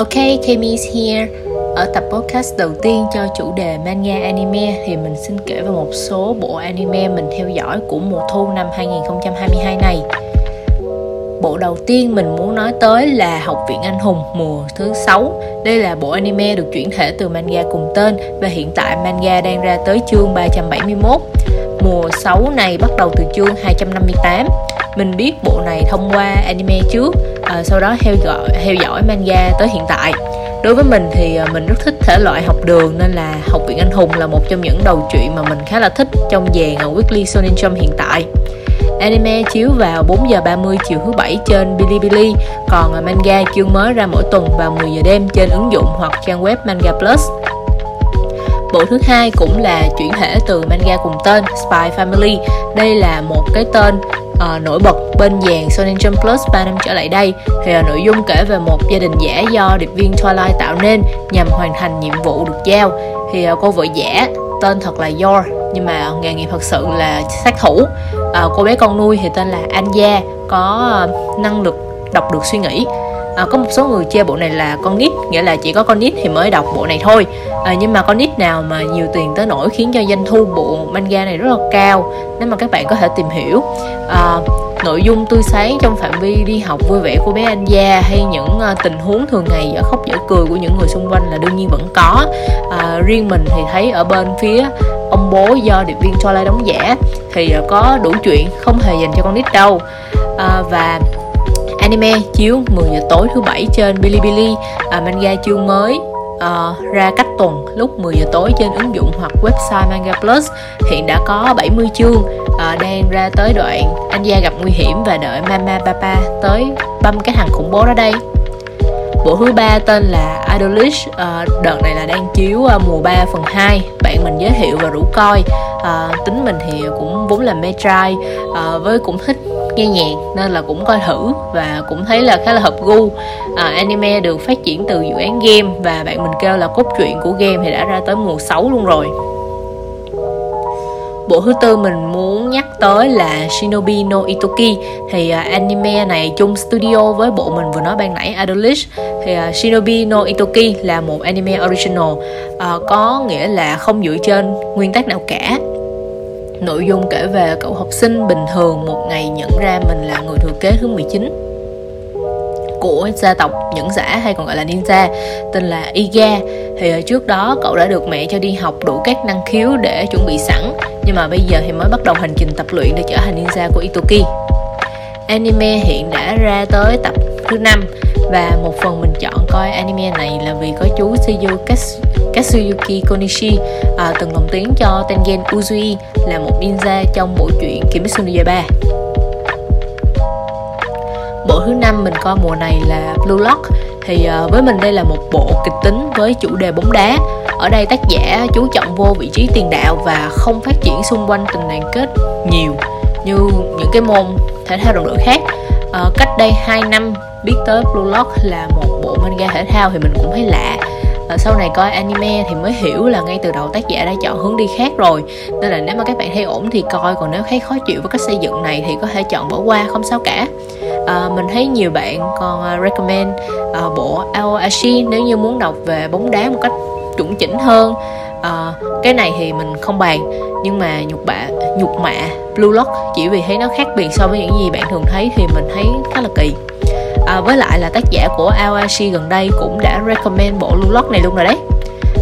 Ok, Kami's here. Ở tập podcast đầu tiên cho chủ đề manga anime thì mình xin kể về một số bộ anime mình theo dõi của mùa thu năm 2022 này. Bộ đầu tiên mình muốn nói tới là Học viện Anh Hùng mùa thứ 6. Đây là bộ anime được chuyển thể từ manga cùng tên và hiện tại manga đang ra tới chương 371. Mùa 6 này bắt đầu từ chương 258 mình biết bộ này thông qua anime trước à, sau đó theo dõi theo dõi manga tới hiện tại. Đối với mình thì à, mình rất thích thể loại học đường nên là học viện anh hùng là một trong những đầu truyện mà mình khá là thích trong dàn weekly shonen jump hiện tại. Anime chiếu vào 4 giờ 30 chiều thứ bảy trên Bilibili, còn à, manga chương mới ra mỗi tuần vào 10 giờ đêm trên ứng dụng hoặc trang web Manga Plus. Bộ thứ hai cũng là chuyển thể từ manga cùng tên Spy Family. Đây là một cái tên uh, nổi bật bên dàn Shonen Jump Plus 3 năm trở lại đây. Thì uh, nội dung kể về một gia đình giả do điệp viên Twilight tạo nên nhằm hoàn thành nhiệm vụ được giao. Thì uh, cô vợ giả tên thật là Yor nhưng mà nghề nghiệp thật sự là sát thủ. Uh, cô bé con nuôi thì tên là Anja có uh, năng lực đọc được suy nghĩ à, có một số người chê bộ này là con nít nghĩa là chỉ có con nít thì mới đọc bộ này thôi. À, nhưng mà con nít nào mà nhiều tiền tới nổi khiến cho doanh thu bộ manga này rất là cao nếu mà các bạn có thể tìm hiểu. À, nội dung tươi sáng trong phạm vi đi học vui vẻ của bé anh gia hay những uh, tình huống thường ngày dở khóc dở cười của những người xung quanh là đương nhiên vẫn có. À, riêng mình thì thấy ở bên phía ông bố do điệp viên cho lai đóng giả thì à, có đủ chuyện không hề dành cho con nít đâu. À, và anime chiếu 10 giờ tối thứ bảy trên Bilibili. À, manga chương mới uh, ra cách tuần lúc 10 giờ tối trên ứng dụng hoặc website Manga Plus. Hiện đã có 70 chương uh, đang ra tới đoạn anh gia gặp nguy hiểm và đợi Mama Papa tới băm cái thằng khủng bố đó đây. Bộ thứ ba tên là Idolish uh, Đợt này là đang chiếu uh, mùa 3 phần 2 Bạn mình giới thiệu và rủ coi. Uh, Tính mình thì cũng vốn là mê trai uh, Với cũng thích nghe nhạc nên là cũng coi thử và cũng thấy là khá là hợp gu. À, anime được phát triển từ dự án game và bạn mình kêu là cốt truyện của game thì đã ra tới mùa 6 luôn rồi. Bộ thứ tư mình muốn nhắc tới là Shinobi no Itoki. Thì uh, anime này chung studio với bộ mình vừa nói ban nãy Adolish thì uh, Shinobi no Itoki là một anime original. Uh, có nghĩa là không dựa trên nguyên tắc nào cả. Nội dung kể về cậu học sinh bình thường một ngày nhận ra mình là người thừa kế thứ 19 của gia tộc nhẫn giả hay còn gọi là ninja, tên là Iga. Thì trước đó cậu đã được mẹ cho đi học đủ các năng khiếu để chuẩn bị sẵn. Nhưng mà bây giờ thì mới bắt đầu hành trình tập luyện để trở thành ninja của Itoki. Anime hiện đã ra tới tập thứ năm và một phần mình chọn coi anime này là vì có chú Seiyu Katsuyuki Konishi à, từng lồng tiếng cho Tengen Uzui là một ninja trong bộ truyện Kimetsu no Yaiba. Bộ thứ năm mình coi mùa này là Blue Lock. Thì à, với mình đây là một bộ kịch tính với chủ đề bóng đá. Ở đây tác giả chú trọng vô vị trí tiền đạo và không phát triển xung quanh tình đoàn kết nhiều như những cái môn thể thao đồng đội khác uh, cách đây 2 năm biết tới Blue Lock là một bộ manga thể thao thì mình cũng thấy lạ. Và sau này coi anime thì mới hiểu là ngay từ đầu tác giả đã chọn hướng đi khác rồi. Nên là nếu mà các bạn thấy ổn thì coi còn nếu thấy khó chịu với cách xây dựng này thì có thể chọn bỏ qua không sao cả. À, mình thấy nhiều bạn còn uh, recommend uh, bộ Aoashi nếu như muốn đọc về bóng đá một cách chuẩn chỉnh hơn à, cái này thì mình không bàn nhưng mà nhục bạ nhục mạ blue lock chỉ vì thấy nó khác biệt so với những gì bạn thường thấy thì mình thấy khá là kỳ. À, với lại là tác giả của Aoashi gần đây cũng đã recommend bộ blue lock này luôn rồi đấy.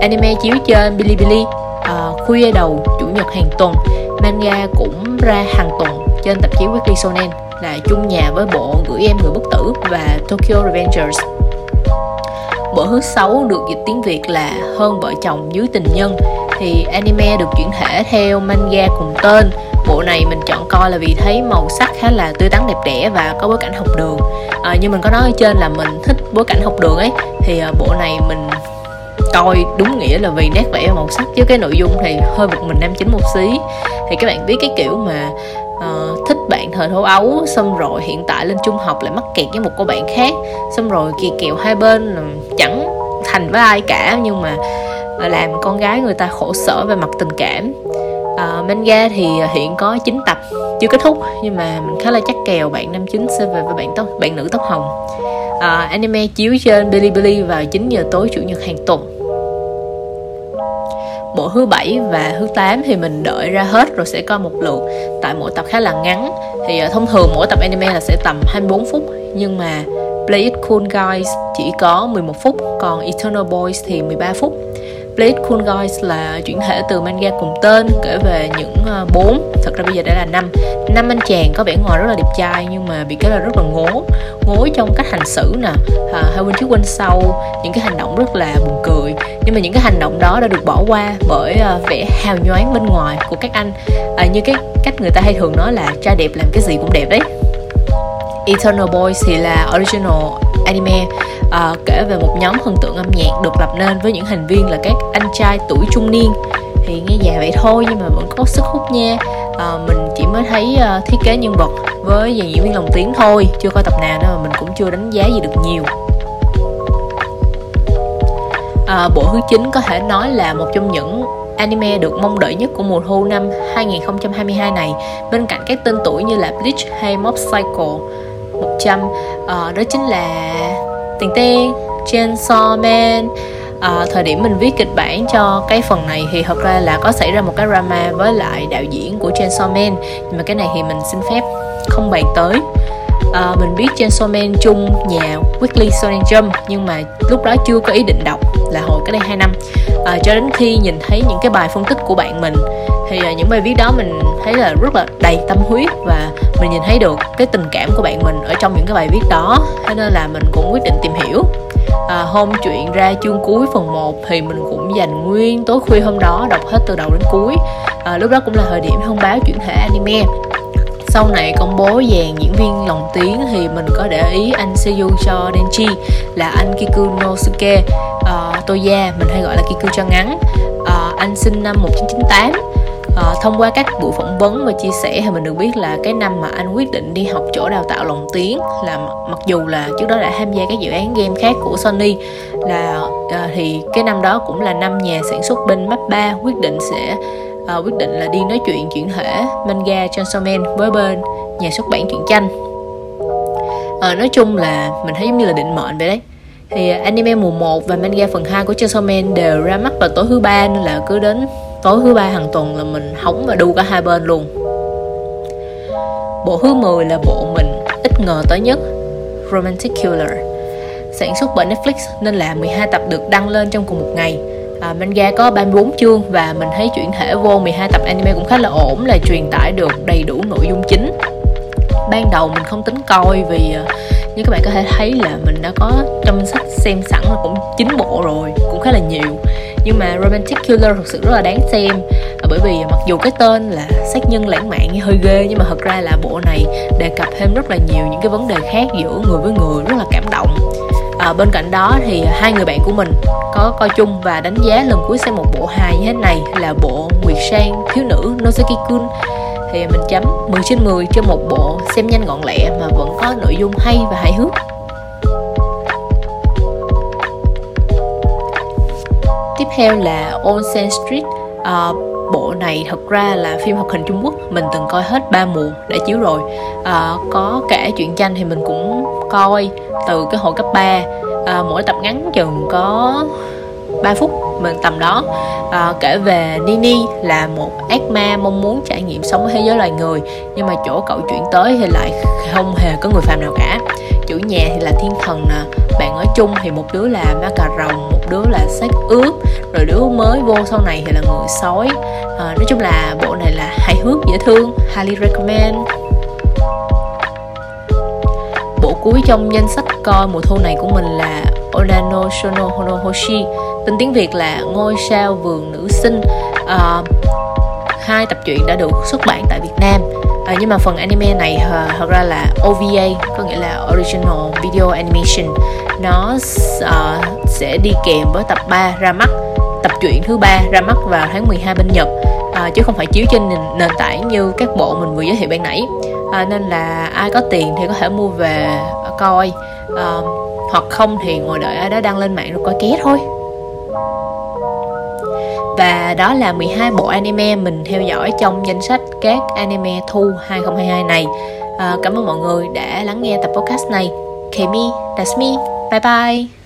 Anime chiếu trên Bilibili à, khuya đầu chủ nhật hàng tuần. Manga cũng ra hàng tuần trên tạp chí Weekly Shonen là chung nhà với bộ gửi em người bất tử và Tokyo Revengers bộ thứ sáu được dịch tiếng Việt là hơn vợ chồng dưới tình nhân. Thì anime được chuyển thể theo manga cùng tên. Bộ này mình chọn coi là vì thấy màu sắc khá là tươi tắn đẹp đẽ và có bối cảnh học đường. À, như mình có nói ở trên là mình thích bối cảnh học đường ấy. Thì à, bộ này mình coi đúng nghĩa là vì nét vẽ và màu sắc. Chứ cái nội dung thì hơi bực mình nam chính một xí. Thì các bạn biết cái kiểu mà uh, thích bạn thời thơ ấu xong rồi hiện tại lên trung học lại mắc kẹt với một cô bạn khác. Xong rồi kỳ kèo hai bên chẳng thành với ai cả nhưng mà ờ, làm con gái người ta khổ sở về mặt tình cảm. Ờ, uh, manga thì hiện có 9 tập chưa kết thúc nhưng mà mình khá là chắc kèo bạn nam chính sẽ về với bạn tóc bạn nữ tóc hồng. Uh, anime chiếu trên Bilibili vào 9 giờ tối chủ nhật hàng tuần bộ thứ bảy và thứ 8 thì mình đợi ra hết rồi sẽ coi một lượt. Tại mỗi tập khá là ngắn. Thì uh, thông thường mỗi tập anime là sẽ tầm 24 phút. Nhưng mà Play It Cool Guys chỉ có 11 phút còn Eternal Boys thì 13 phút. Bleed Cool Guys là chuyển thể từ manga cùng tên kể về những ờ, bốn. Thật ra bây giờ đã là năm. Năm anh chàng có vẻ ngoài rất là đẹp trai nhưng mà bị cái là rất là ngố. Ngố trong cách hành xử nè. Ờ, à, hai bên trước bên sau. Những cái hành động rất là buồn cười. Nhưng mà những cái hành động đó đã được bỏ qua bởi uh, vẻ hào nhoáng bên ngoài của các anh. À, như cái cách người ta hay thường nói là trai đẹp làm cái gì cũng đẹp đấy. Eternal Boys thì là original anime uh, kể về một nhóm thần tượng âm nhạc được lập nên với những thành viên là các anh trai tuổi trung niên. Thì nghe già vậy thôi nhưng mà vẫn có sức hút nha. À, mình chỉ mới thấy uh, thiết kế nhân vật với dàn diễn viên lồng tiếng thôi chưa coi tập nào nên mà mình cũng chưa đánh giá gì được nhiều. À, bộ thứ chín có thể nói là một trong những anime được mong đợi nhất của mùa thu năm 2022 này. Bên cạnh các tên tuổi như là Bleach hay Mob Psycho 100 uh, ờ, đó chính là tiền tiên Chainsaw Man. À, thời điểm mình viết kịch bản cho cái phần này thì thật ra là có xảy ra một cái drama với lại đạo diễn của Chainsaw Man. Nhưng mà cái này thì mình xin phép không bàn tới à, mình biết Chainsaw Man chung nhà Weekly Shonen Jump nhưng mà lúc đó chưa có ý định đọc là hồi cái đây 2 năm. À, cho đến khi nhìn thấy những cái bài phân tích của bạn mình thì à, những bài viết đó mình thấy là rất là đầy tâm huyết và mình nhìn thấy được cái tình cảm của bạn mình ở trong những cái bài viết đó thế nên là mình cũng quyết định tìm hiểu. À, hôm chuyện ra chương cuối phần 1 thì mình cũng dành nguyên tối khuya hôm đó đọc hết từ đầu đến cuối. À, lúc đó cũng là thời điểm thông báo chuyển thể anime sau này công bố dàn diễn viên lồng tiếng thì mình có để ý anh Seiyu cho Denji là anh Kiku Nosuke uh, ờ, Toya mình hay gọi là Kiku cho ngắn. Uh, anh sinh năm 1998 uh, ờ, thông qua các buổi phỏng vấn và chia sẻ thì mình được biết là cái năm mà anh quyết định đi học chỗ đào tạo lồng tiếng là mặc dù là trước đó đã tham gia các dự án game khác của Sony là uh, thì cái năm đó cũng là năm nhà sản xuất bên Mappa quyết định sẽ uh, quyết định là đi nói chuyện chuyển thể manga Chainsaw Man với bên nhà xuất bản truyện tranh. À, nói chung là mình thấy giống như là định mệnh vậy đấy. Thì ờ, anime mùa 1 và manga phần 2 của Chainsaw Man đều ra mắt vào tối thứ ba nên là cứ đến tối thứ ba hàng tuần là mình hóng và đu cả hai bên luôn. Bộ thứ 10 là bộ mình ít ngờ tới nhất Romantic Killer sản xuất bởi Netflix nên là 12 tập được đăng lên trong cùng một ngày à, manga có 34 chương và mình thấy chuyển thể vô 12 tập anime cũng khá là ổn là truyền tải được đầy đủ nội dung chính. Ban đầu mình không tính coi vì à, như các bạn có thể thấy là mình đã có trong sách xem sẵn là cũng chín bộ rồi cũng khá là nhiều. Nhưng mà romantic killer thực sự rất là đáng xem. À, bởi vì mặc dù cái tên là sát nhân lãng mạn nghe hơi ghê nhưng mà thật ra là bộ này đề cập thêm rất là nhiều những cái vấn đề khác giữa người với người rất là cảm động à, bên cạnh đó thì hai người bạn của mình có coi chung và đánh giá lần cuối xem một bộ hài như thế này là bộ Nguyệt Sang thiếu nữ Nozaki Kun. Thì mình chấm 10 trên 10 cho một bộ xem nhanh gọn lẹ mà vẫn có nội dung hay và hài hước. Tiếp theo là Onsen Street. Uh, bộ này thật ra là phim hoạt hình Trung Quốc mình từng coi hết ba mùa đã chiếu rồi. À, có cả truyện tranh thì mình cũng coi từ cái hồi cấp 3 à, mỗi tập ngắn chừng có 3 phút mình tầm đó. À, kể về Nini là một ác ma mong muốn trải nghiệm sống với thế giới loài người nhưng mà chỗ cậu chuyển tới thì lại không hề có người phàm nào cả. Chủ nhà thì là thiên thần nè bạn ở chung thì một đứa là ma cà rồng một đứa là xác ướp rồi đứa mới vô sau này thì là người sói. À, nói chung là bộ này là hài hước dễ thương highly recommend. Bộ cuối trong danh sách coi mùa thu này của mình là Onano Shono Honohoshi tên tiếng Việt là ngôi sao vườn nữ sinh. Uh, hai tập truyện đã được xuất bản tại Việt Nam. À, nhưng mà phần anime này uh, thật ra là OVA có nghĩa là original video animation. Nó uh, sẽ đi kèm với tập 3 ra mắt tập truyện thứ ba ra mắt vào tháng 12 bên Nhật. À, chứ không phải chiếu trên nền, nền tảng như các bộ mình vừa giới thiệu ban nãy. À, nên là ai có tiền thì có thể mua về coi. À, hoặc không thì ngồi đợi ai đó đăng lên mạng rồi coi ké thôi và đó là 12 bộ anime mình theo dõi trong danh sách các anime thu 2022 này à, cảm ơn mọi người đã lắng nghe tập podcast này Kemi That's me. Bye bye.